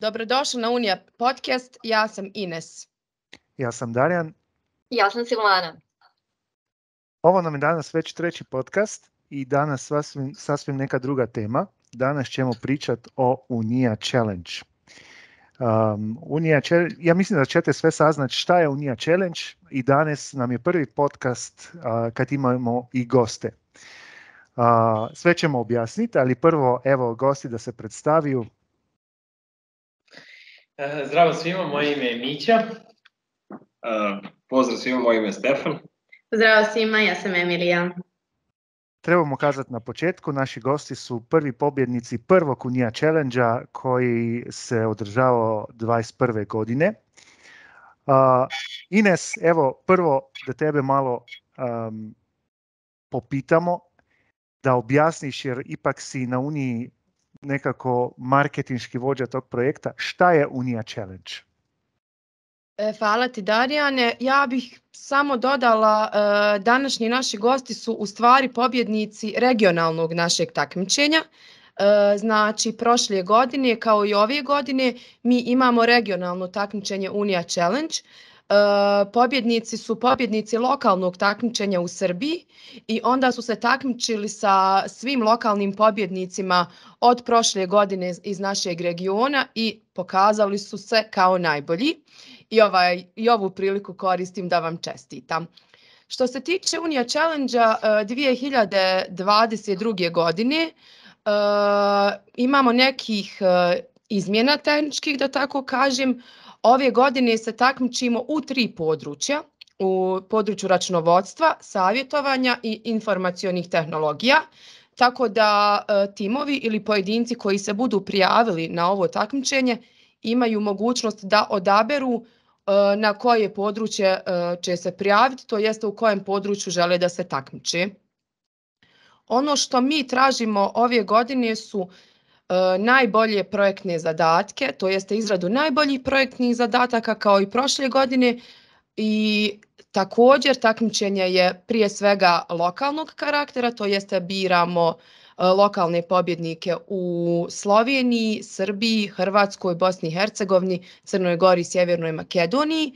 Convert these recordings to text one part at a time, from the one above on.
Dobrodošli na Unija podcast, ja sam Ines. Ja sam Darjan. Ja sam Silvana. Ovo nam je danas već treći podcast i danas sasvim, sasvim neka druga tema. Danas ćemo pričati o Unija Challenge. Um, Unija, ja mislim da ćete sve saznati šta je Unija Challenge i danas nam je prvi podcast uh, kad imamo i goste. Uh, sve ćemo objasniti, ali prvo evo gosti da se predstaviju. E, zdravo svima, moje ime je Mića. Uh, pozdrav svima, moje ime je Stefan. Zdravo svima, ja sam Emilija. Trebamo kazati na početku, naši gosti su prvi pobjednici prvog Unija challenge koji se održavao 21. godine. Uh, Ines, evo prvo da tebe malo um, popitamo, da objasniš jer ipak si na Uniji nekako marketinški vođa tog projekta. Šta je Unija Challenge? E, hvala ti Darijane. Ja bih samo dodala, e, današnji naši gosti su u stvari pobjednici regionalnog našeg takmičenja. E, znači, prošle godine kao i ove godine mi imamo regionalno takmičenje Unija Challenge. Pobjednici su pobjednici lokalnog takmičenja u Srbiji i onda su se takmičili sa svim lokalnim pobjednicima od prošle godine iz našeg regiona i pokazali su se kao najbolji i, ovaj, i ovu priliku koristim da vam čestitam. Što se tiče Unija Challenge-a 2022. godine, imamo nekih izmjena tehničkih, da tako kažem. Ove godine se takmičimo u tri područja, u području računovodstva, savjetovanja i informacionih tehnologija, tako da timovi ili pojedinci koji se budu prijavili na ovo takmičenje imaju mogućnost da odaberu E, na koje područje e, će se prijaviti, to jeste u kojem području žele da se takmiče. Ono što mi tražimo ove godine su e, najbolje projektne zadatke, to jeste izradu najboljih projektnih zadataka kao i prošle godine. I također takmičenje je prije svega lokalnog karaktera, to jeste biramo E, lokalne pobjednike u Sloveniji, Srbiji, Hrvatskoj, Bosni i Hercegovini, Crnoj Gori, Sjevernoj Makedoniji.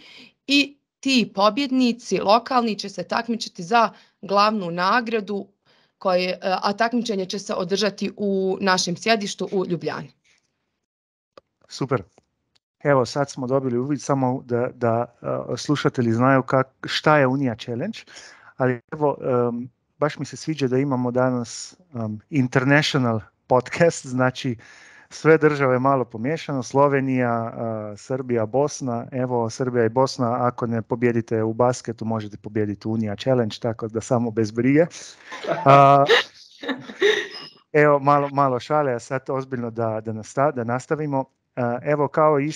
I ti pobjednici lokalni će se takmičiti za glavnu nagradu koje, e, a takmičenje će se održati u našem sjedištu u Ljubljani. Super. Evo sad smo dobili uvid samo da, da uh, slušatelji znaju kak, šta je Unija Challenge, ali evo um, baš mi se sviđa da imamo danas um, international podcast, znači sve države malo pomiješano, Slovenija, Srbija, Bosna, evo Srbija i Bosna, ako ne pobjedite u basketu, možete pobijediti Unija Challenge, tako da samo bez brige. Uh, evo malo, malo šale, a sad ozbiljno da, da, nastav, da nastavimo. Evo kao i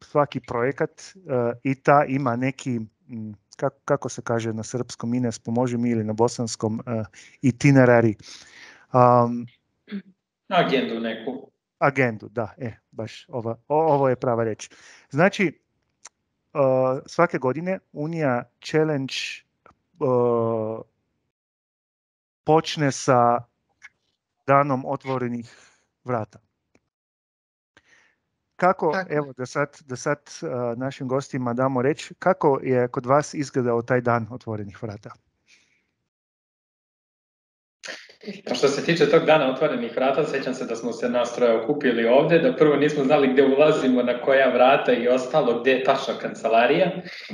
svaki projekat i ta ima neki kako, kako se kaže na srpskom ines, pomoži mi ili na bosanskom itinerari. Um, agendu neku. Agendu, da, e, baš ova, o, ovo je prava reč. Znači, uh, svake godine Unija Challenge uh, počne sa danom otvorenih vrata. Kako, Tako. evo da sad, da sad uh, našim gostima damo reći, kako je kod vas izgledao taj dan otvorenih vrata? Pa što se tiče tog dana otvorenih vrata, sećam se da smo se nastroje okupili ovde, da prvo nismo znali gde ulazimo, na koja vrata i ostalo, gde je tačna kancelarija.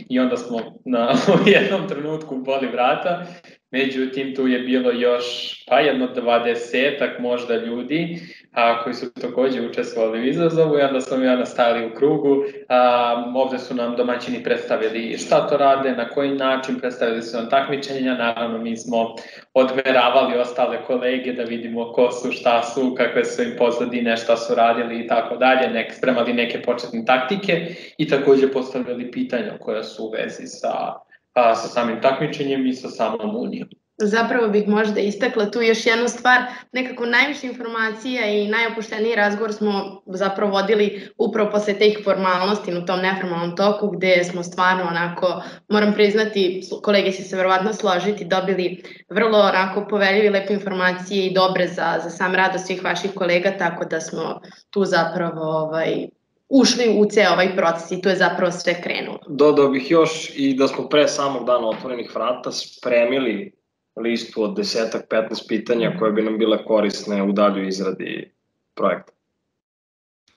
I onda smo na jednom trenutku boli vrata. Međutim, tu je bilo još pa jedno dvadesetak možda ljudi a, koji su takođe učestvovali u izazovu i onda smo ja nastali u krugu. A, ovde su nam domaćini predstavili šta to rade, na koji način, predstavili su nam takmičenja, naravno mi smo odmeravali ostale kolege da vidimo ko su, šta su, kakve su im pozadine, šta su radili i tako dalje, nek, spremali neke početne taktike i takođe postavljali pitanja koja su u vezi sa a, sa samim takmičenjem i sa samom unijom. Zapravo bih možda istakla tu još jednu stvar, nekako najviše informacija i najopušteniji razgovor smo zapravo vodili upravo posle teh formalnosti u tom neformalnom toku gde smo stvarno onako, moram priznati, kolege će se verovatno složiti, dobili vrlo onako poveljivi lepe informacije i dobre za, za sam rad svih vaših kolega, tako da smo tu zapravo ovaj, ušli u ceo ovaj proces i to je zapravo sve krenulo. Dodao bih još i da smo pre samog dana otvorenih vrata spremili listu od desetak, 15 pitanja koje bi nam bile korisne u daljoj izradi projekta.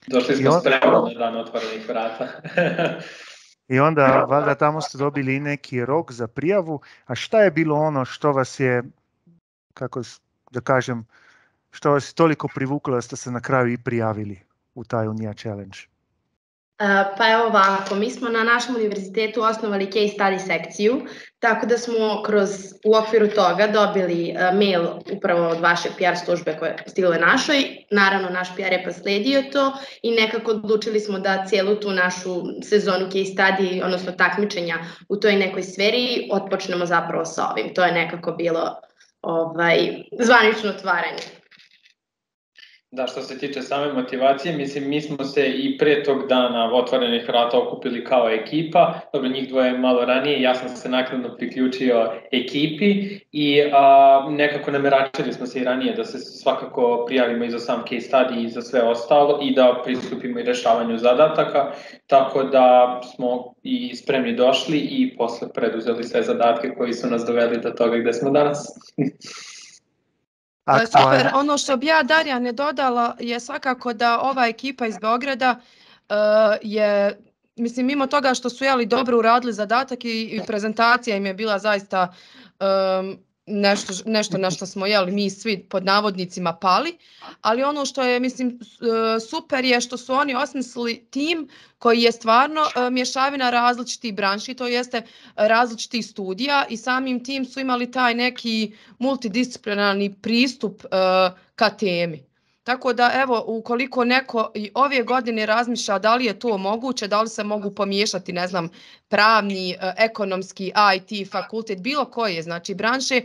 Došli smo on... spremno na dan otvorenih vrata. I onda, valjda, tamo ste dobili neki rok za prijavu, a šta je bilo ono što vas je, kako da kažem, što vas je toliko privuklo da ste se na kraju i prijavili u taj Unija Challenge? Pa evo ovako, mi smo na našem univerzitetu osnovali case study sekciju, tako da smo kroz, u okviru toga dobili mail upravo od vaše PR službe koje stigle našoj, naravno naš PR je posledio to i nekako odlučili smo da cijelu tu našu sezonu case study, odnosno takmičenja u toj nekoj sferi, otpočnemo zapravo sa ovim. To je nekako bilo ovaj, zvanično otvaranje. Da, što se tiče same motivacije, mislim, mi smo se i pre tog dana otvorenih vrata okupili kao ekipa, dobro, njih dvoje malo ranije, ja sam se nakladno priključio ekipi i a, nekako nameračili smo se i ranije da se svakako prijavimo i za sam case study i za sve ostalo i da pristupimo i rešavanju zadataka, tako da smo i spremni došli i posle preduzeli sve zadatke koji su nas doveli do toga gde smo danas. Aktualna. Super, ono što bi ja Darjane dodala je svakako da ova ekipa iz Beograda uh, je mislim mimo toga što su jeli dobro uradili zadatak i, i prezentacija im je bila zaista um, nešto, nešto na što smo jeli mi svi pod navodnicima pali, ali ono što je mislim e, super je što su oni osmislili tim koji je stvarno e, mješavina različitih branši, to jeste različitih studija i samim tim su imali taj neki multidisciplinarni pristup e, ka temi. Tako da evo, ukoliko neko i ove godine razmišlja da li je to moguće, da li se mogu pomiješati, ne znam, pravni, e, ekonomski, IT, fakultet, bilo koje, znači branše, e,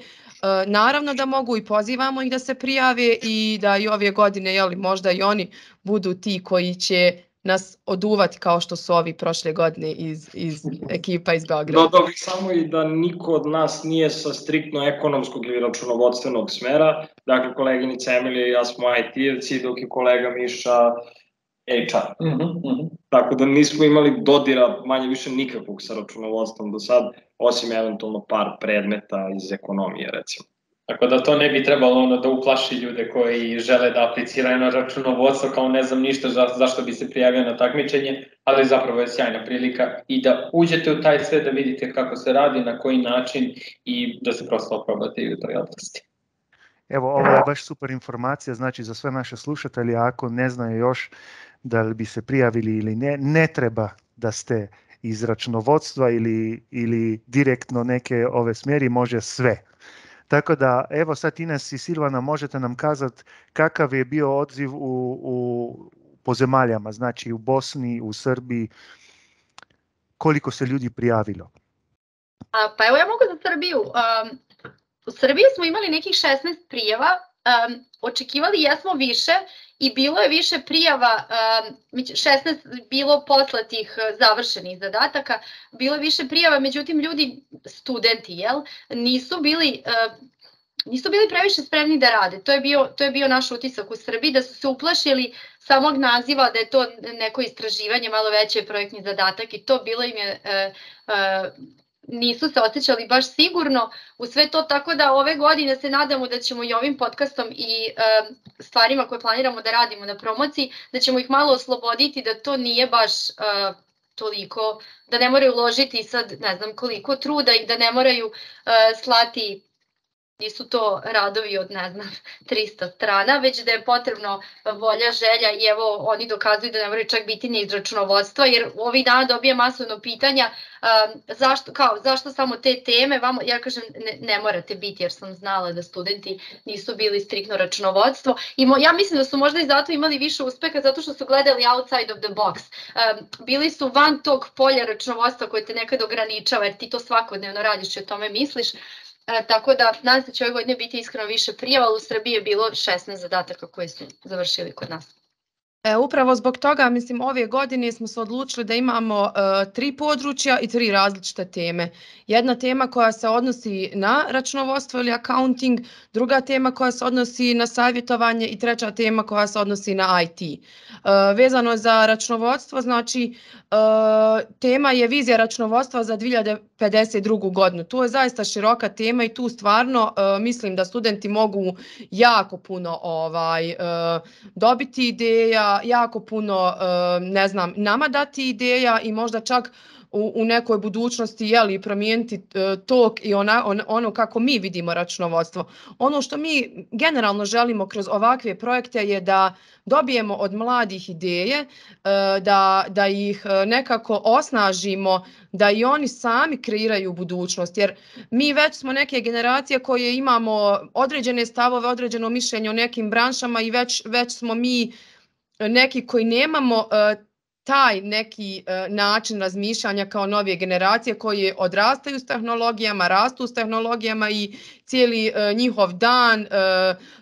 naravno da mogu i pozivamo ih da se prijave i da i ove godine, jeli, možda i oni budu ti koji će nas oduvati kao što su ovi prošle godine iz, iz ekipa iz Beograda. Dodao bih samo i da niko od nas nije sa striktno ekonomskog ili računovodstvenog smera. Dakle, koleginica Emilija i ja smo IT-evci, dok je kolega Miša HR. Mm -hmm. Tako da nismo imali dodira manje više nikakvog sa računovodstvom do sad, osim eventualno par predmeta iz ekonomije, recimo. Tako da to ne bi trebalo ono da uplaši ljude koji žele da apliciraju na računovodstvo kao ne znam ništa za, zašto bi se prijavio na takmičenje, ali zapravo je sjajna prilika i da uđete u taj sve da vidite kako se radi, na koji način i da se prosto oprobate u toj oblasti. Evo, ovo je baš super informacija, znači za sve naše slušatelje, ako ne znaju još da li bi se prijavili ili ne, ne treba da ste iz računovodstva ili, ili direktno neke ove smjeri, može sve. Tako da, evo sad Ines i Silvana možete nam kazati kakav je bio odziv u, u, po zemaljama, znači u Bosni, u Srbiji, koliko se ljudi prijavilo? A, pa evo ja mogu za Srbiju. Um, u Srbiji smo imali nekih 16 prijava, um, očekivali jesmo više i bilo je više prijava, 16 bilo poslatih e, završenih zadataka, bilo je više prijava, međutim ljudi, studenti, jel, nisu bili e, nisu bili previše spremni da rade. To je bio, to je bio naš utisak u Srbiji, da su se uplašili samog naziva da je to neko istraživanje, malo veće projektni zadatak i to bilo im je e, e, nisu se osjećali baš sigurno u sve to, tako da ove godine se nadamo da ćemo i ovim podcastom i e, stvarima koje planiramo da radimo na promociji, da ćemo ih malo osloboditi, da to nije baš e, toliko, da ne moraju uložiti sad ne znam koliko truda i da ne moraju e, slati nisu to radovi od, ne znam, 300 strana, već da je potrebno volja, želja i evo oni dokazuju da ne moraju čak biti ni iz računovodstva, jer ovih dana dobije masovno pitanja um, zašto, kao, zašto samo te teme, vamo, ja kažem ne, ne morate biti jer sam znala da studenti nisu bili striktno računovodstvo i mo, ja mislim da su možda i zato imali više uspeha zato što su gledali outside of the box. Um, bili su van tog polja računovodstva koje te nekad ograničava jer ti to svakodnevno radiš i o tome misliš E, tako da, se da će ove godine biti iskreno više prijava, ali u Srbiji je bilo 16 zadataka koje su završili kod nas. E, upravo zbog toga, mislim, ove godine smo se odlučili da imamo e, tri područja i tri različite teme. Jedna tema koja se odnosi na računovodstvo ili accounting, druga tema koja se odnosi na savjetovanje i treća tema koja se odnosi na IT. E, vezano za računovodstvo, znači e, tema je vizija računovodstva za 2052. godinu. To je zaista široka tema i tu stvarno e, mislim da studenti mogu jako puno ovaj e, dobiti ideja, jako puno, ne znam, nama dati ideja i možda čak u, u nekoj budućnosti jeli, promijeniti uh, tok i ona, on, ono kako mi vidimo računovodstvo. Ono što mi generalno želimo kroz ovakve projekte je da dobijemo od mladih ideje, uh, da, da ih nekako osnažimo, da i oni sami kreiraju budućnost, jer mi već smo neke generacije koje imamo određene stavove, određeno mišljenje o nekim branšama i već, već smo mi neki koji nemamo e, taj neki e, način razmišljanja kao novije generacije koji odrastaju s tehnologijama, rastu s tehnologijama i cijeli e, njihov dan,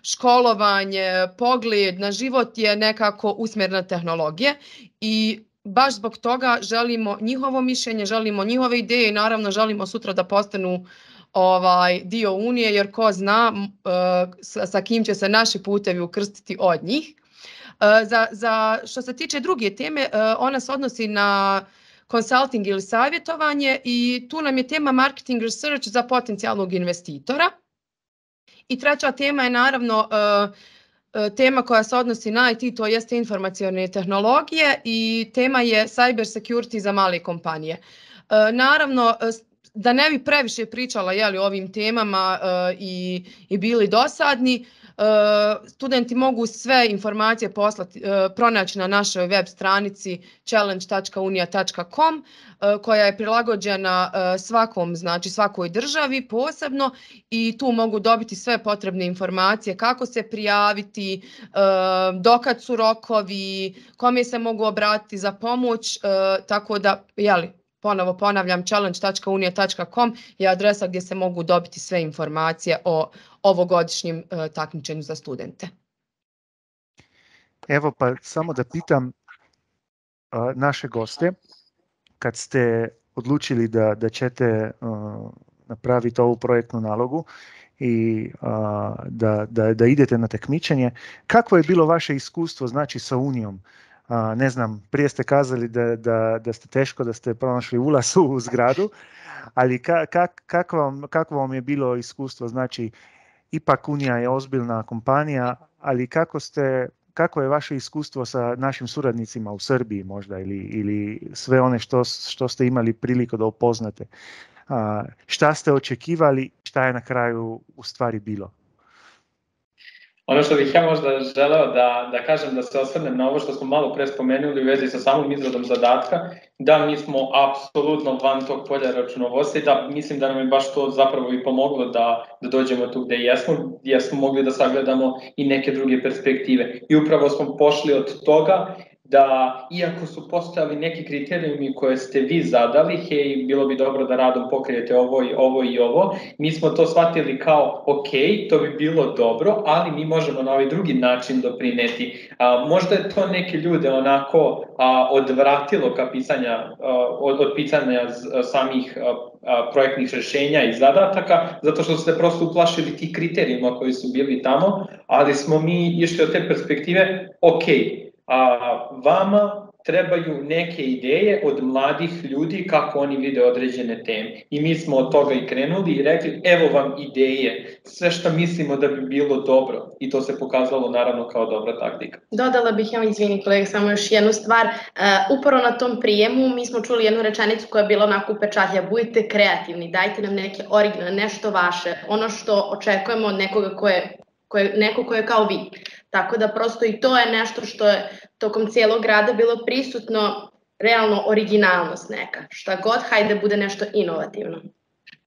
školovanje, pogled na život je nekako usmjer na tehnologije i baš zbog toga želimo njihovo mišljenje, želimo njihove ideje i naravno želimo sutra da postanu ovaj dio Unije jer ko zna sa, sa kim će se naši putevi ukrstiti od njih. E, za, za što se tiče druge teme, e, ona se odnosi na consulting ili savjetovanje i tu nam je tema marketing research za potencijalnog investitora. I treća tema je naravno e, tema koja se odnosi na IT, to jeste informacijone tehnologije i tema je cyber security za male kompanije. Naravno, da ne bi previše pričala jeli, o ovim temama i, i bili dosadni, studenti mogu sve informacije poslati, pronaći na našoj web stranici challenge.unija.com koja je prilagođena svakom, znači svakoj državi posebno i tu mogu dobiti sve potrebne informacije kako se prijaviti, dokad su rokovi, kome se mogu obratiti za pomoć, tako da, jeli, ponovo ponavljam, challenge.unija.com je adresa gdje se mogu dobiti sve informacije o ovogodišnjem uh, takmičenju za studente. Evo pa samo da pitam uh, naše goste, kad ste odlučili da, da ćete uh, napraviti ovu projektnu nalogu i da, da, da idete na takmičenje, kakvo je bilo vaše iskustvo znači sa Unijom? Ne znam, prije ste kazali da, da, da ste teško da ste pronašli ulaz u zgradu, ali ka, kak, kako, vam, kako vam je bilo iskustvo? Znači, ipak Unija je ozbiljna kompanija, ali kako ste kako je vaše iskustvo sa našim suradnicima u Srbiji možda ili, ili sve one što, što ste imali priliku da upoznate? A, šta ste očekivali, šta je na kraju u stvari bilo? Ono što bih ja možda želeo da, da kažem, da se osvrnem na ovo što smo malo pre spomenuli u vezi sa samom izradom zadatka, da mi smo apsolutno van tog polja računovodstva i da mislim da nam je baš to zapravo i pomoglo da, da dođemo tu gde jesmo, jer smo mogli da sagledamo i neke druge perspektive. I upravo smo pošli od toga da iako su postojali neki kriterijumi koje ste vi zadali, hej, bilo bi dobro da radom pokrijete ovo i ovo i ovo, mi smo to shvatili kao, ok, to bi bilo dobro, ali mi možemo na ovaj drugi način doprineti. A, možda je to neke ljude onako a, odvratilo ka pisanja, a, od, od pisanja samih a, projektnih rešenja i zadataka, zato što su se prosto uplašili tih kriterijuma koji su bili tamo, ali smo mi išli od te perspektive, ok, a, vama trebaju neke ideje od mladih ljudi kako oni vide određene teme. I mi smo od toga i krenuli i rekli evo vam ideje, sve što mislimo da bi bilo dobro i to se pokazalo naravno kao dobra taktika. Dodala bih, ja izvini kolega, samo još jednu stvar. Uh, upravo na tom prijemu mi smo čuli jednu rečenicu koja je bila onako upečatlja, budite kreativni, dajte nam neke originalne, nešto vaše, ono što očekujemo od nekoga ko je, ko je, neko ko je kao vi. Tako da prosto i to je nešto što je tokom cijelog rada bilo prisutno realno originalnost neka. Šta god, hajde bude nešto inovativno.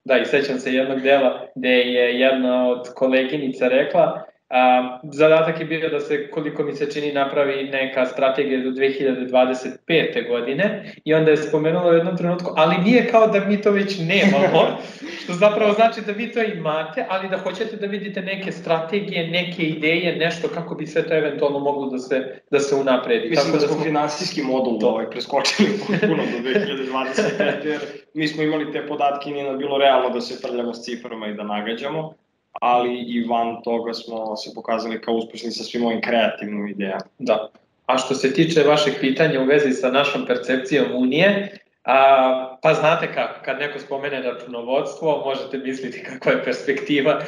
Da, i sećam se jednog dela gde je jedna od koleginica rekla A, zadatak je bio da se, koliko mi se čini, napravi neka strategija do 2025. godine i onda je spomenulo u jednom trenutku, ali nije kao da mi to već nemamo, što zapravo znači da vi to imate, ali da hoćete da vidite neke strategije, neke ideje, nešto kako bi sve to eventualno moglo da se, da se unapredi. Mislim Tako da smo smo finansijski modul to. ovaj preskočili puno do 2025. jer mi smo imali te podatke i nije bilo realno da se frljamo s ciframa i da nagađamo ali i van toga smo se pokazali kao uspešni sa svim ovim kreativnim idejama. Da. A što se tiče vašeg pitanja u vezi sa našom percepcijom Unije, A, pa znate kako, kad neko spomene računovodstvo, možete misliti kakva je perspektiva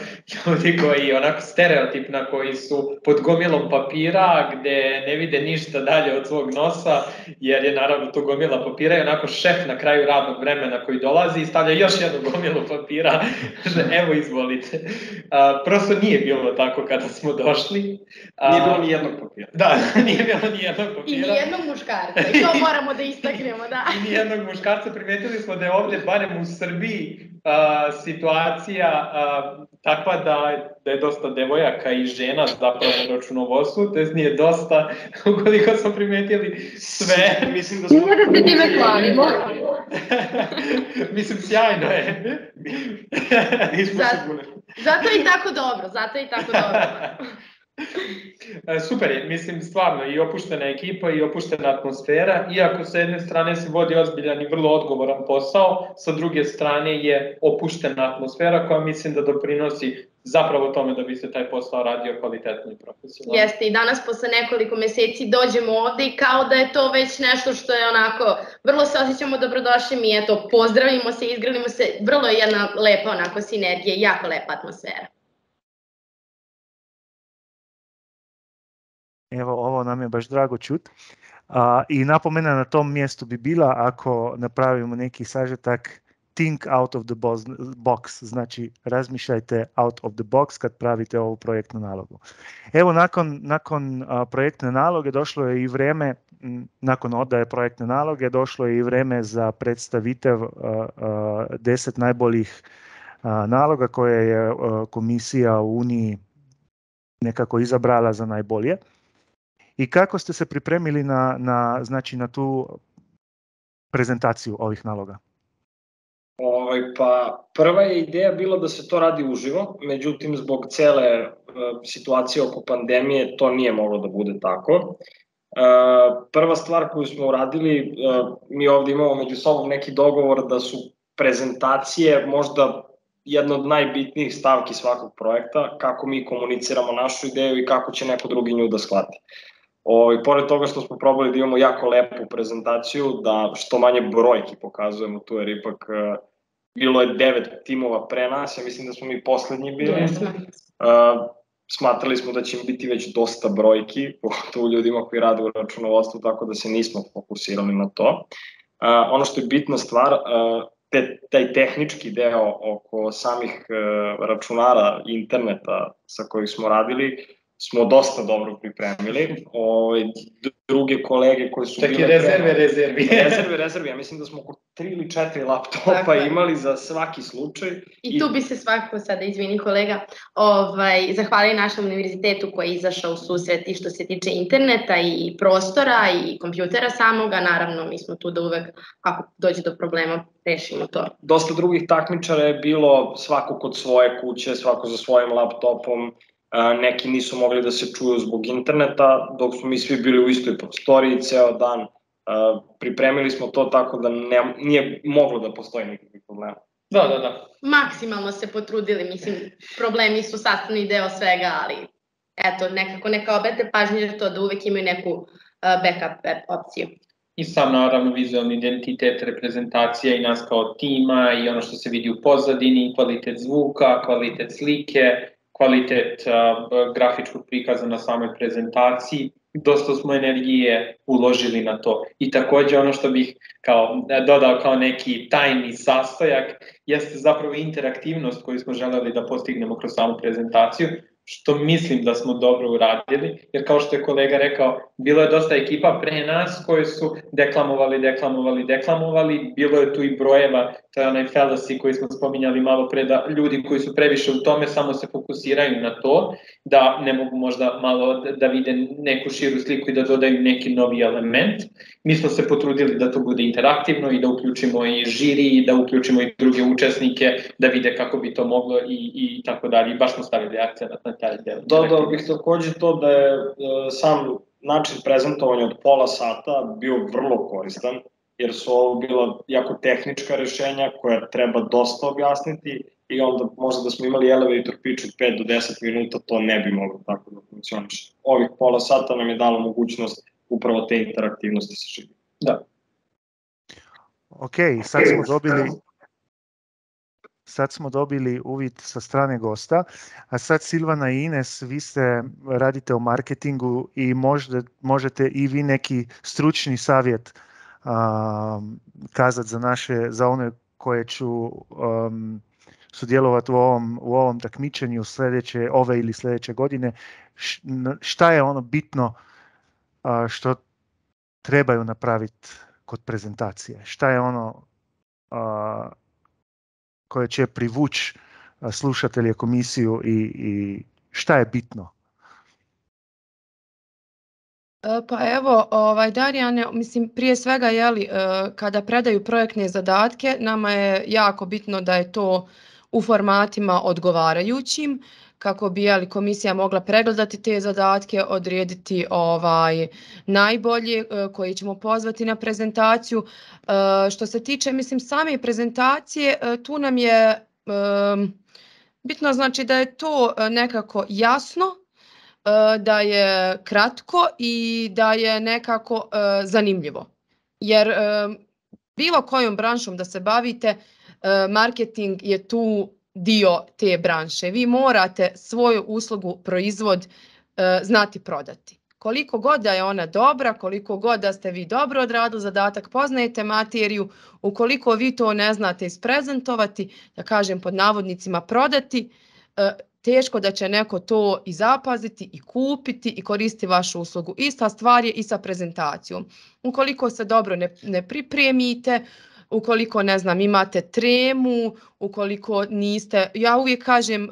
ljudi koji onako stereotipna, koji su pod gomilom papira, gde ne vide ništa dalje od svog nosa, jer je naravno to gomila papira i onako šef na kraju radnog vremena koji dolazi i stavlja još jednu gomilu papira, že evo izvolite. A, prosto nije bilo tako kada smo došli. A, nije bilo ni jednog papira. Da, nije bilo ni jednog papira. I ni jednog muškarca, i to moramo da istaknemo, da. I ni jednog muškarca, primetili smo da je ovde, barem u Srbiji, a, situacija a, takva da, da je dosta devojaka i žena zapravo na računovodstvu, to je nije dosta, ukoliko smo primetili sve. Mislim da smo... Nije da se time hvalimo. Mislim, sjajno je. Nismo Zato- sigurni. Zato je i tako dobro, zato je i tako dobro. E, Super je, mislim stvarno i opuštena ekipa i opuštena atmosfera, iako sa jedne strane se vodi ozbiljan i vrlo odgovoran posao, sa druge strane je opuštena atmosfera koja mislim da doprinosi zapravo tome da bi se taj posao radio kvalitetno i profesionalno. Jeste i danas posle nekoliko meseci dođemo ovde i kao da je to već nešto što je onako, vrlo se osjećamo dobrodošli mi, eto, pozdravimo se, izgrlimo se, vrlo je jedna lepa onako sinergija, jako lepa atmosfera. Evo, ovo nam je baš drago čut. A, I napomena na tom mjestu bi bila ako napravimo neki sažetak think out of the box, znači razmišljajte out of the box kad pravite ovu projektnu nalogu. Evo nakon, nakon a, projektne naloge došlo je i vreme, m, nakon odaje projektne naloge, došlo je i vreme za predstavitev a, a, deset najboljih naloga koje je komisija u Uniji nekako izabrala za najbolje. I kako ste se pripremili na, na, znači, na tu prezentaciju ovih naloga? Ovaj, pa prva je ideja bila da se to radi uživo, međutim zbog cele uh, situacije oko pandemije to nije moglo da bude tako. Uh, prva stvar koju smo uradili, uh, mi ovde imamo među sobom neki dogovor da su prezentacije možda jedna od najbitnijih stavki svakog projekta, kako mi komuniciramo našu ideju i kako će neko drugi nju da shvati. O, I pored toga što smo probali da imamo jako lepu prezentaciju, da što manje brojki pokazujemo tu, jer ipak uh, bilo je devet timova pre nas, ja mislim da smo mi poslednji bili. Uh, smatrali smo da će biti već dosta brojki, pogotovo ljudima koji rade u računovodstvu, tako da se nismo fokusirali na to. Uh, ono što je bitna stvar, uh, te, taj tehnički deo oko samih uh, računara interneta sa kojih smo radili, smo dosta dobro pripremili. Ove, druge kolege koje su Čak i bile rezerve, pre- rezervi. rezerve, rezerve. Ja mislim da smo oko tri ili četiri laptopa Tako imali za svaki slučaj. I tu bi se svakako sada, izvini kolega, ovaj, zahvalili našem univerzitetu koji je izašao u susret i što se tiče interneta i prostora i kompjutera samoga, naravno mi smo tu da uvek, ako dođe do problema, rešimo to. Dosta drugih takmičara je bilo svako kod svoje kuće, svako za svojim laptopom, neki nisu mogli da se čuju zbog interneta, dok smo mi svi bili u istoj prostoriji ceo dan. Pripremili smo to tako da ne, nije moglo da postoji nikakvih problema. Da, da, da. Maksimalno se potrudili, mislim, problemi su sastavni deo svega, ali eto, nekako neka obete pažnje na to da uvek imaju neku uh, backup opciju. I sam naravno vizualni identitet, reprezentacija i nas kao tima i ono što se vidi u pozadini, kvalitet zvuka, kvalitet slike, kvalitet grafičkog prikaza na samoj prezentaciji. Dosta smo energije uložili na to. I takođe ono što bih kao dodao kao neki tajni sastojak jeste zapravo interaktivnost koju smo želeli da postignemo kroz samu prezentaciju. Što mislim da smo dobro uradili, jer kao što je kolega rekao, bilo je dosta ekipa pre nas koji su deklamovali, deklamovali, deklamovali, bilo je tu i brojeva, to je onaj fallacy koji smo spominjali malo pre, da ljudi koji su previše u tome samo se fokusiraju na to, da ne mogu možda malo da vide neku širu sliku i da dodaju neki novi element. Mi smo se potrudili da to bude interaktivno i da uključimo i žiri i da uključimo i druge učesnike, da vide kako bi to moglo i, i tako dalje. Baš smo stavili akcent na taj deo. Dodao bih takođe to da je e, sam način prezentovanja od pola sata bio vrlo koristan, jer su ovo bila jako tehnička rešenja koja treba dosta objasniti i onda možda da smo imali elevator pitch od 5 do 10 minuta, to ne bi moglo tako da funkcioniše. Ovih pola sata nam je dalo mogućnost upravo te interaktivnosti sa živim. Da. Ok, sad smo dobili sad smo dobili uvid sa strane gosta, a sad Silvana i Ines, vi ste radite u marketingu i možda, možete i vi neki stručni savjet um, kazati za naše, za one koje ću um, sudjelovati u ovom, u ovom takmičenju sledeće, ove ili sledeće godine, šta je ono bitno uh, što trebaju napraviti kod prezentacije? Šta je ono uh, koje će privući slušatelje komisiju i, i šta je bitno? E, pa evo, ovaj, Darijane, mislim, prije svega, jeli, e, kada predaju projektne zadatke, nama je jako bitno da je to u formatima odgovarajućim, kako bi jeli, komisija mogla pregledati te zadatke, odrediti ovaj najbolje e, koji ćemo pozvati na prezentaciju. Što se tiče, mislim, same prezentacije, tu nam je bitno znači da je to nekako jasno, da je kratko i da je nekako zanimljivo. Jer e, bilo kojom branšom da se bavite, marketing je tu dio te branše. Vi morate svoju uslugu, proizvod znati prodati. Koliko god da je ona dobra, koliko god da ste vi dobro odradili zadatak, poznajete materiju, ukoliko vi to ne znate isprezentovati, da kažem pod navodnicima prodati, teško da će neko to i zapaziti i kupiti i koristi vašu uslugu. Ista stvar je i sa prezentacijom. Ukoliko se dobro ne, ne pripremite, ukoliko ne znam imate tremu, ukoliko niste, ja uvijek kažem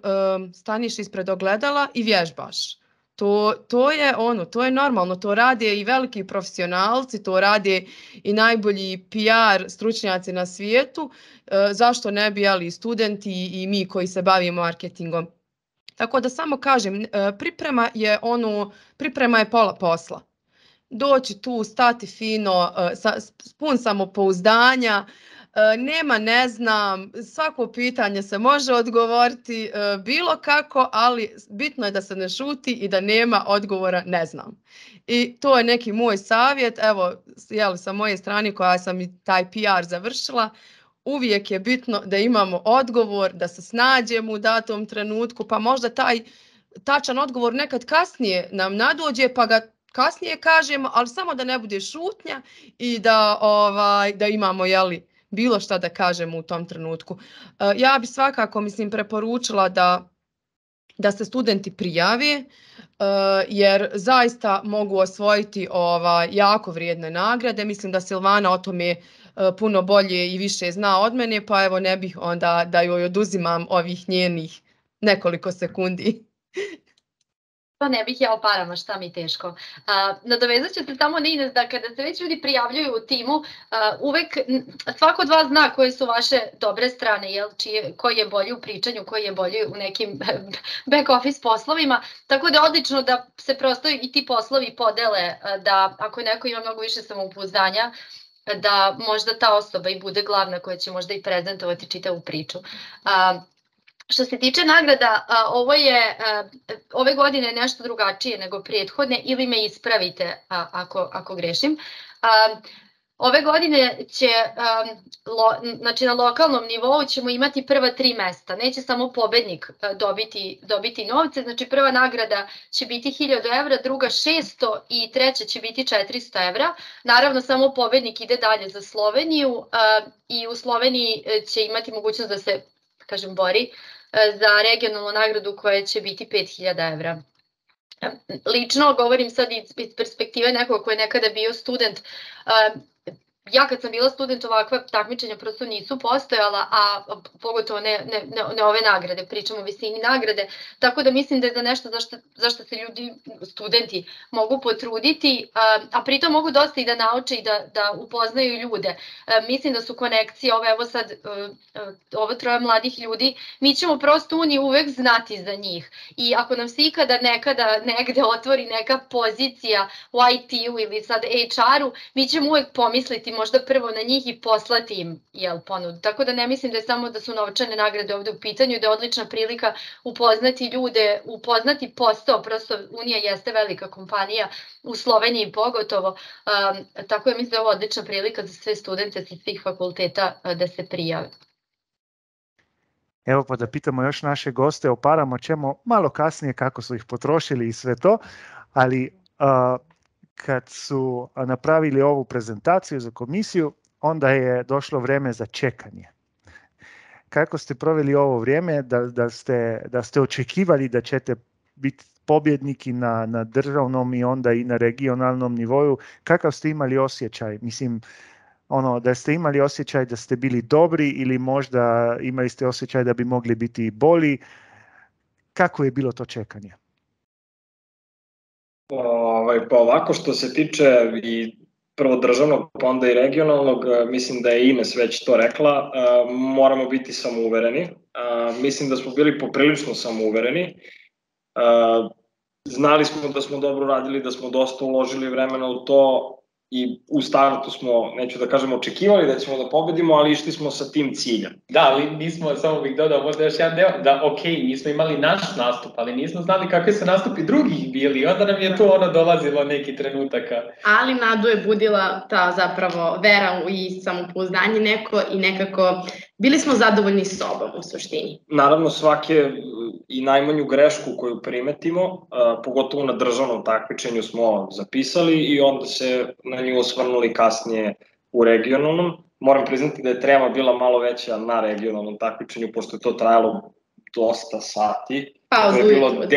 staniš ispred ogledala i vježbaš. To, to je ono, to je normalno, to rade i veliki profesionalci, to rade i najbolji PR stručnjaci na svijetu. E, zašto ne bi ali studenti i mi koji se bavimo marketingom? Tako da samo kažem, e, priprema je ono, priprema je pola posla. Doći tu, stati fino, e, sa, pun samopouzdanja, e, nema ne znam, svako pitanje se može odgovoriti bilo kako, ali bitno je da se ne šuti i da nema odgovora ne znam. I to je neki moj savjet, evo, jeli, sa moje strane koja sam i taj PR završila, uvijek je bitno da imamo odgovor, da se snađemo u datom trenutku, pa možda taj tačan odgovor nekad kasnije nam nadođe, pa ga kasnije kažemo, ali samo da ne bude šutnja i da ovaj da imamo jeli bilo šta da kažemo u tom trenutku. E, ja bih svakako mislim preporučila da da se studenti prijave e, jer zaista mogu osvojiti ovaj jako vrijedne nagrade. Mislim da Silvana o tome E, puno bolje i više zna od mene, pa evo ne bih onda da joj oduzimam ovih njenih nekoliko sekundi. Pa ne bih ja o parama, šta mi teško. A, nadovezat ću se samo na Ines da kada se već ljudi prijavljuju u timu, a, uvek svako od vas zna koje su vaše dobre strane, jel, čije, koji je bolji u pričanju, koji je bolji u nekim back office poslovima, tako da je odlično da se prosto i ti poslovi podele, da ako neko ima mnogo više samopouzdanja, da možda ta osoba i bude glavna koja će možda i prezentovati čitavu priču. A, Što se tiče nagrada, ovo je ove godine nešto drugačije nego prethodne ili me ispravite ako, ako grešim. Ove godine će, znači na lokalnom nivou ćemo imati prva tri mesta. Neće samo pobednik uh, dobiti, dobiti novce, znači prva nagrada će biti 1000 evra, druga 600 i treća će biti 400 evra. Naravno samo pobednik ide dalje za Sloveniju uh, i u Sloveniji uh, će imati mogućnost da se kažem, bori za regionalnu nagradu koja će biti 5000 evra. Lično govorim sad iz perspektive nekog ko je nekada bio student, ja kad sam bila student ovakva takmičenja prosto nisu postojala, a pogotovo ne, ne, ne, ne ove nagrade, pričamo o visini nagrade, tako da mislim da je za nešto zašto, zašto se ljudi, studenti mogu potruditi, a, a pritom mogu dosta i da nauče i da, da upoznaju ljude. A, mislim da su konekcije, ovo evo sad, a, ovo troje mladih ljudi, mi ćemo prosto Uniji uvek znati za njih i ako nam se ikada nekada negde otvori neka pozicija u IT-u ili sad HR-u, mi ćemo uvek pomisliti možda prvo na njih i poslati im jel, ponud. Tako da ne mislim da je samo da su novčane nagrade ovde u pitanju, da je odlična prilika upoznati ljude, upoznati posao, prosto Unija jeste velika kompanija u Sloveniji pogotovo, um, tako da mislim da je ovo odlična prilika za sve studente sa svih fakulteta uh, da se prijave. Evo pa da pitamo još naše goste o parama, ćemo malo kasnije kako su ih potrošili i sve to, ali uh, kad su napravili ovu prezentaciju za komisiju, onda je došlo vreme za čekanje. Kako ste proveli ovo vrijeme, da, da, ste, da ste očekivali da ćete biti pobjedniki na, na državnom i onda i na regionalnom nivoju, kakav ste imali osjećaj? Mislim, ono, da ste imali osjećaj da ste bili dobri ili možda imali ste osjećaj da bi mogli biti bolji. Kako je bilo to čekanje? Ovaj, pa ovako što se tiče i prvo državnog, pa onda i regionalnog, e, mislim da je Ines već to rekla, e, moramo biti samouvereni. E, mislim da smo bili poprilično samouvereni. Znali smo da smo dobro radili, da smo dosta uložili vremena u to i u startu smo, neću da kažem, očekivali da ćemo da pobedimo, ali išli smo sa tim ciljem. Da, ali nismo, samo bih dodao možda još jedan deo, da ok, nismo imali naš nastup, ali nismo znali kakvi su nastupi drugih bili onda nam je tu ono dolazilo neki trenutaka. Ali nadu je budila ta zapravo vera i samopouzdanje neko i nekako bili smo zadovoljni s sobom u suštini. Naravno svake i najmanju grešku koju primetimo, pogotovo na državnom takmičenju smo zapisali i onda se na nju osvrnuli kasnije u regionalnom. Moram priznati da je trema bila malo veća na regionalnom takmičenju, pošto je to trajalo dosta sati. Pauzu to je bilo 10,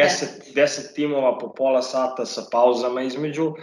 10 timova po pola sata sa pauzama između,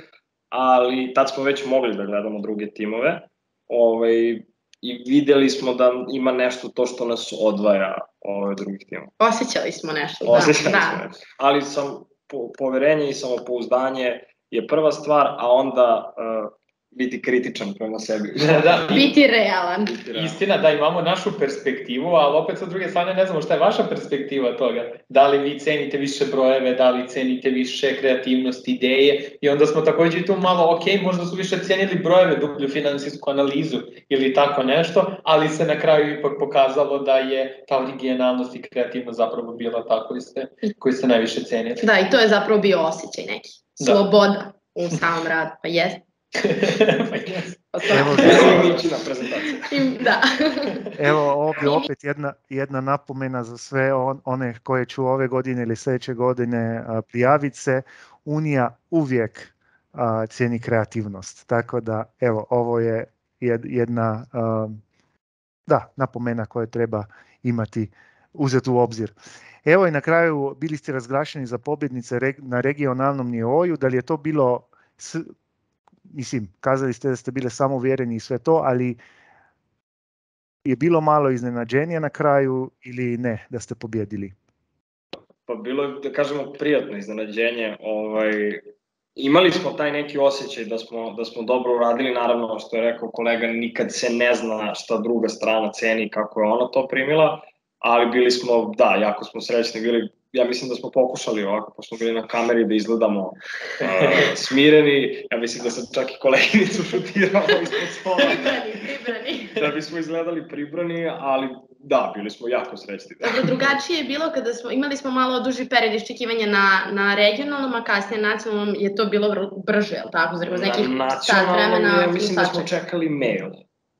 ali tad smo već mogli da gledamo druge timove. Ovaj, i videli smo da ima nešto to što nas odvaja od drugih timova. Osjećali smo nešto, Osjećali da. Smo nešto. Ali sam, po, poverenje i samopouzdanje je prva stvar, a onda uh, biti kritičan prema sebi. Da, da. Biti realan. Biti realan. Istina da imamo našu perspektivu, ali opet sa druge strane ne znamo šta je vaša perspektiva toga. Da li vi cenite više brojeve, da li cenite više kreativnost, ideje i onda smo takođe tu malo, ok, možda su više cenili brojeve, dublju finansijsku analizu ili tako nešto, ali se na kraju ipak pokazalo da je ta originalnost i kreativnost zapravo bila ta koji ste, koji ste najviše cenili. Da, i to je zapravo bio osjećaj neki. Da. Sloboda u samom radu, pa jeste. Pa. Evo, Evo prezentaciju. I- Da. Evo ovdje opet jedna, jedna napomena za sve on, one koje ću ove godine ili sljedeće godine prijaviti se. Unija uvijek a, cijeni kreativnost. Tako da evo ovo je jed- jedna a, da, napomena koje treba imati uzeti u obzir. Evo i na kraju bili ste razglašeni za pobjednice na regionalnom nivou. Da li je to bilo, s, mislim, kazali ste da ste bile samouvjereni i sve to, ali je bilo malo iznenađenja na kraju ili ne da ste pobjedili? Pa bilo je, da kažemo, prijatno iznenađenje. Ovaj, imali smo taj neki osjećaj da smo, da smo dobro uradili, naravno, što je rekao kolega, nikad se ne zna šta druga strana ceni kako je ona to primila, ali bili smo, da, jako smo srećni bili, ja mislim da smo pokušali ovako, pa smo bili na kameri da izgledamo uh, smireni, ja mislim da sam čak i koleginicu šutirao ispod stola, Pribrani, pribrani. da bismo izgledali pribrani, ali da, bili smo jako srećni. Da. Dobro, drugačije je bilo kada smo, imali smo malo duži period iščekivanja na, na regionalnom, a kasnije nacionalnom je to bilo brže, je li tako? Zar, nekih na sat vremena nacionalnom je, mislim da smo čekali mail.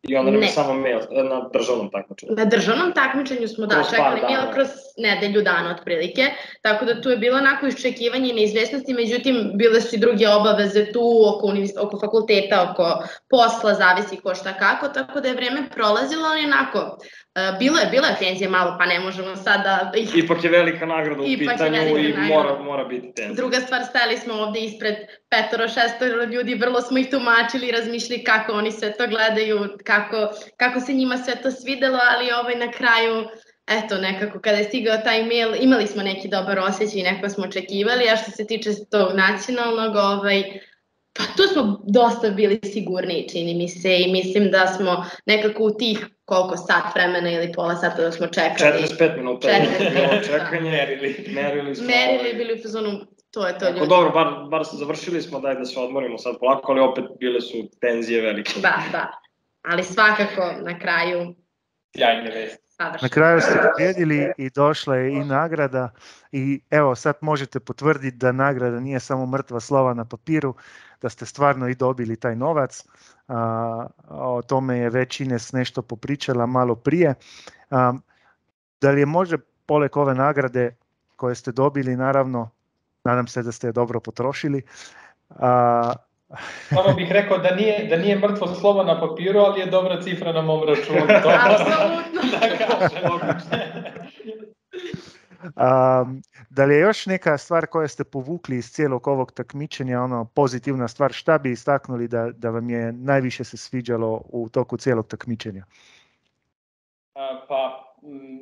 I onda nam je samo mail na državnom takmičenju. Na državnom takmičenju smo da Kroz čekali bilo kroz nedelju dana otprilike, tako da tu je bilo onako iščekivanje i neizvesnosti, međutim bile su i druge obaveze tu oko, oko fakulteta, oko posla, zavisi ko šta kako, tako da je vreme prolazilo, ali onako bilo je, bilo je tenzije malo, pa ne možemo sad da... Ipak je velika nagrada u Ipak pitanju i mora, mora biti tenzija. Druga stvar, stali smo ovde ispred petoro, šestoro ljudi, vrlo smo ih tumačili, razmišljali kako oni sve to gledaju, kako, kako se njima sve to svidelo, ali ovaj na kraju eto, nekako kada je stigao taj mail, imali smo neki dobar osjećaj i neko smo očekivali, a što se tiče tog nacionalnog, ovaj, pa tu smo dosta bili sigurni, čini mi se, i mislim da smo nekako u tih koliko sat vremena ili pola sata da smo čekali. 45 minuta 45 minuta čekanje. merili. Merili smo. Merili ovaj. bili u fazonu, to je to ljudi. Dobro, bar, bar završili smo, daj da se odmorimo sad polako, ali opet bile su tenzije velike. Da, da. Ali svakako na kraju... Sjajne vesti. Na kraju ste pobjedili i došla je i nagrada i evo sad možete potvrditi da nagrada nije samo mrtva slova na papiru, da ste stvarno i dobili taj novac. A, o tome je već Ines nešto popričala malo prije. A, da li je može poleg ove nagrade koje ste dobili, naravno, nadam se da ste je dobro potrošili, a, Samo bih rekao da nije, da nije mrtvo slovo na papiru, ali je dobra cifra na mom računu. To Apsolutno. da kažem. Um, da li je još neka stvar koja ste povukli iz cijelog ovog takmičenja, ono pozitivna stvar, šta bi istaknuli da, da vam je najviše se sviđalo u toku cijelog takmičenja? Pa,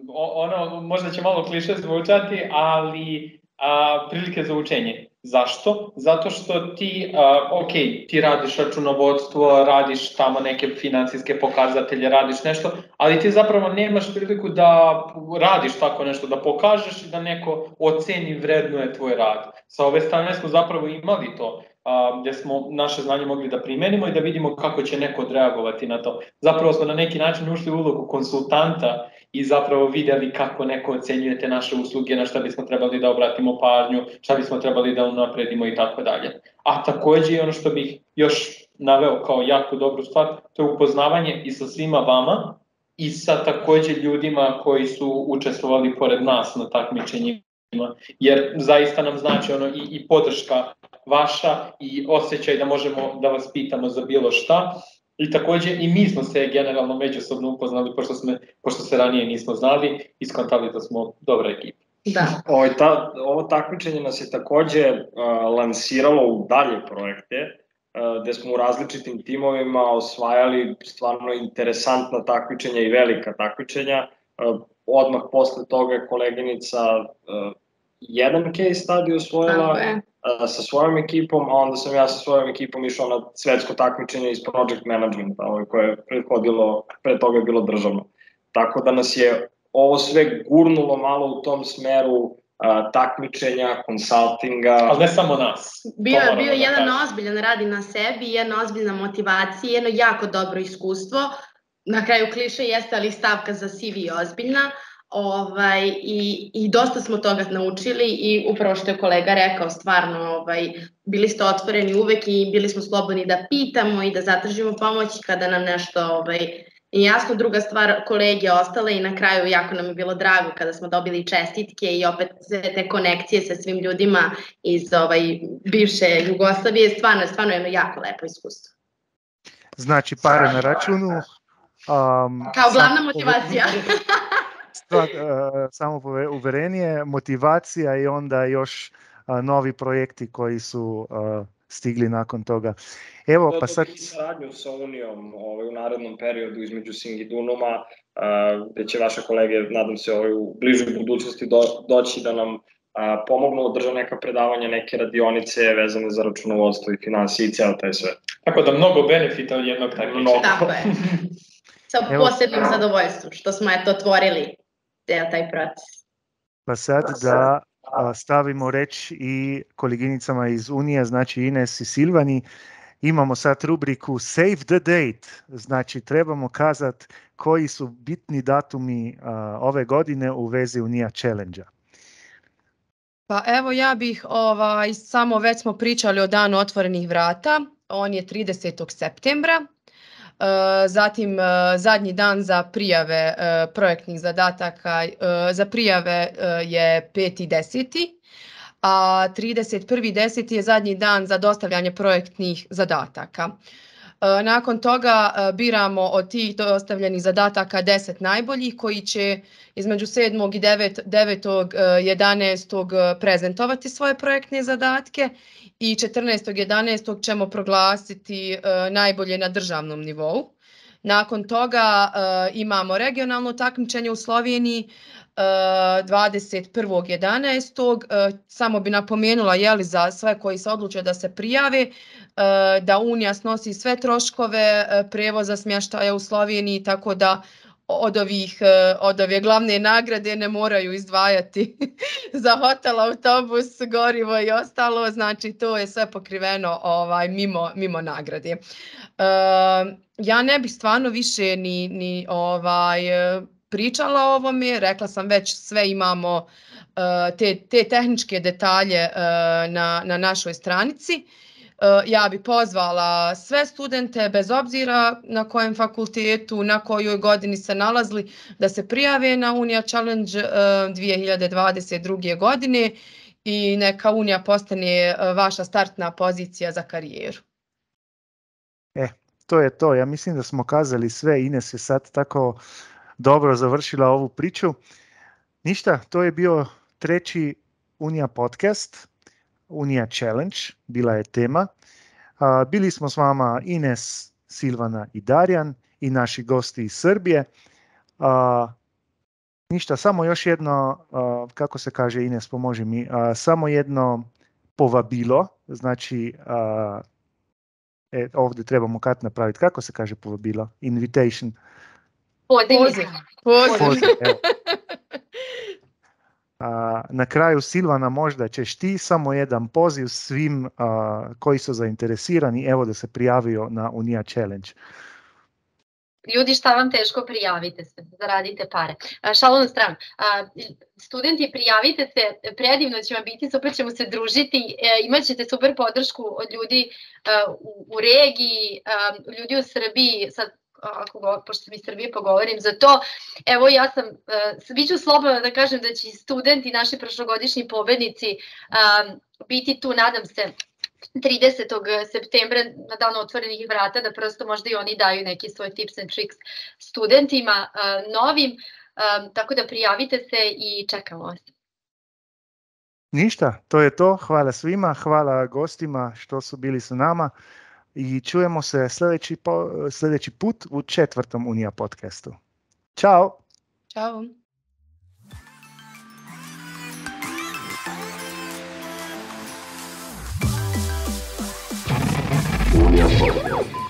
ono, možda će malo kliše zvučati, ali a, prilike za učenje. Zašto? Zato što ti, uh, ok, ti radiš računovodstvo, radiš tamo neke financijske pokazatelje, radiš nešto, ali ti zapravo nemaš priliku da radiš tako nešto, da pokažeš i da neko oceni vrednuje tvoj rad. Sa ove strane smo zapravo imali to, uh, gde smo naše znanje mogli da primenimo i da vidimo kako će neko odreagovati na to. Zapravo smo na neki način ušli u ulogu konsultanta i zapravo videli kako neko ocenjuje te naše usluge, na šta bismo trebali da obratimo pažnju, šta bismo trebali da unapredimo i tako dalje. A takođe i ono što bih još naveo kao jako dobru stvar, to je upoznavanje i sa svima vama i sa takođe ljudima koji su učestvovali pored nas na takmičenjima jer zaista nam znači ono i, i podrška vaša i osjećaj da možemo da vas pitamo za bilo šta I takođe i mi smo se generalno međusobno upoznali, pošto, sme, pošto se ranije nismo znali i skontali da smo dobra ekipa. Da. Ovo, ta, ovo takmičenje nas je takođe uh, lansiralo u dalje projekte, uh, gde smo u različitim timovima osvajali stvarno interesantna takmičenja i velika takmičenja. Uh, odmah posle toga je koleginica uh, jedan case study osvojila, sa svojom ekipom, a onda sam ja sa svojom ekipom išao na svetsko takmičenje iz project managementa, ovaj, koje je prethodilo, pre toga je bilo državno. Tako da nas je ovo sve gurnulo malo u tom smeru a, takmičenja, konsultinga. Ali ne samo nas. Bio je bio da jedan kažem. ozbiljan radi na sebi, jedna ozbiljna motivacija, jedno jako dobro iskustvo. Na kraju kliše jeste, ali stavka za CV ozbiljna. Ovaj, i, I dosta smo toga naučili i upravo što je kolega rekao, stvarno ovaj, bili ste otvoreni uvek i bili smo slobodni da pitamo i da zatražimo pomoć kada nam nešto ovaj, I jasno, druga stvar, kolege ostale i na kraju jako nam je bilo drago kada smo dobili čestitke i opet sve te konekcije sa svim ljudima iz ovaj, bivše Jugoslavije, stvarno, stvarno jedno jako lepo iskustvo. Znači, pare na računu. Um, Kao glavna motivacija. stvar, samo uverenje, motivacija i onda još novi projekti koji su stigli nakon toga. Evo, pa sad... saradnju sa Unijom ovaj, u narednom periodu između Sing i Dunuma, gde će vaše kolege, nadam se, ovaj, u bližoj budućnosti do, doći da nam a, pomognu da drže neka predavanja, neke radionice vezane za računovodstvo i financije i ceo taj sve. Tako da mnogo benefita od jednog takmičenja. Tako je. Sa posebnim zadovoljstvom što smo eto otvorili taj proces. Pa sad da stavimo reč i koleginicama iz Unije, znači Ines i Silvani, imamo sad rubriku Save the Date, znači trebamo kazati koji su bitni datumi ove godine u vezi Unija Challenge-a. Pa evo ja bih ovaj, samo već smo pričali o danu otvorenih vrata, on je 30. septembra, zatim e, zadnji dan za prijave e, projektnih zadataka za prijave je 5.10. a 31.10. je zadnji dan za dostavljanje projektnih zadataka. Nakon toga biramo od tih dostavljenih zadataka 10 najboljih koji će između 7. i 9. 9. 11. prezentovati svoje projektne zadatke i 14. 11. ćemo proglasiti najbolje na državnom nivou. Nakon toga imamo regionalno takmičenje u Sloveniji 21.11. Samo bi napomenula jeli, za sve koji se odluče da se prijave da Unija snosi sve troškove prevoza smještaja u Sloveniji, tako da od, ovih, od ove glavne nagrade ne moraju izdvajati za hotel, autobus, gorivo i ostalo, znači to je sve pokriveno ovaj mimo, mimo nagrade. Ja ne bih stvarno više ni, ni ovaj pričala o ovome, rekla sam već sve imamo te, te tehničke detalje na, na našoj stranici. Ja bi pozvala sve studente, bez obzira na kojem fakultetu, na kojoj godini se nalazili, da se prijave na Unija Challenge 2022. godine i neka Unija postane vaša startna pozicija za karijeru. E, to je to. Ja mislim da smo kazali sve. Ines je sad tako dobro završila ovu priču. Ništa, to je bio treći Unija podcast, Unija Challenge, bila je tema. Bili smo s vama Ines, Silvana i Darjan i naši gosti iz Srbije. Ništa, samo još jedno, kako se kaže Ines, pomoži mi, samo jedno povabilo, znači e, ovdje trebamo kad napraviti, kako se kaže povabilo, invitation. Poziv. Poziv. Poziv. A, na kraju Silvana možda ćeš ti samo jedan poziv svim a, koji su zainteresirani, evo da se prijavio na Unija Challenge. Ljudi šta vam teško prijavite se, zaradite pare. Šalo na stranu. Studenti prijavite se, predivno će vam biti, super ćemo se družiti, e, imat ćete super podršku od ljudi u regiji, ljudi u Srbiji, sad ako pošto mi Srbije pogovorim za to, evo ja sam, uh, bit ću slobodna da kažem da će studenti, naši prošlogodišnji pobednici um, biti tu, nadam se, 30. septembra na danu otvorenih vrata, da prosto možda i oni daju neki svoj tips and tricks studentima uh, novim, um, tako da prijavite se i čekamo vas. Ništa, to je to. Hvala svima, hvala gostima što su bili sa nama i čujemo se sljedeći, po, sljedeći put u četvrtom Unija podcastu. Ćao! Ćao! Unija podcast.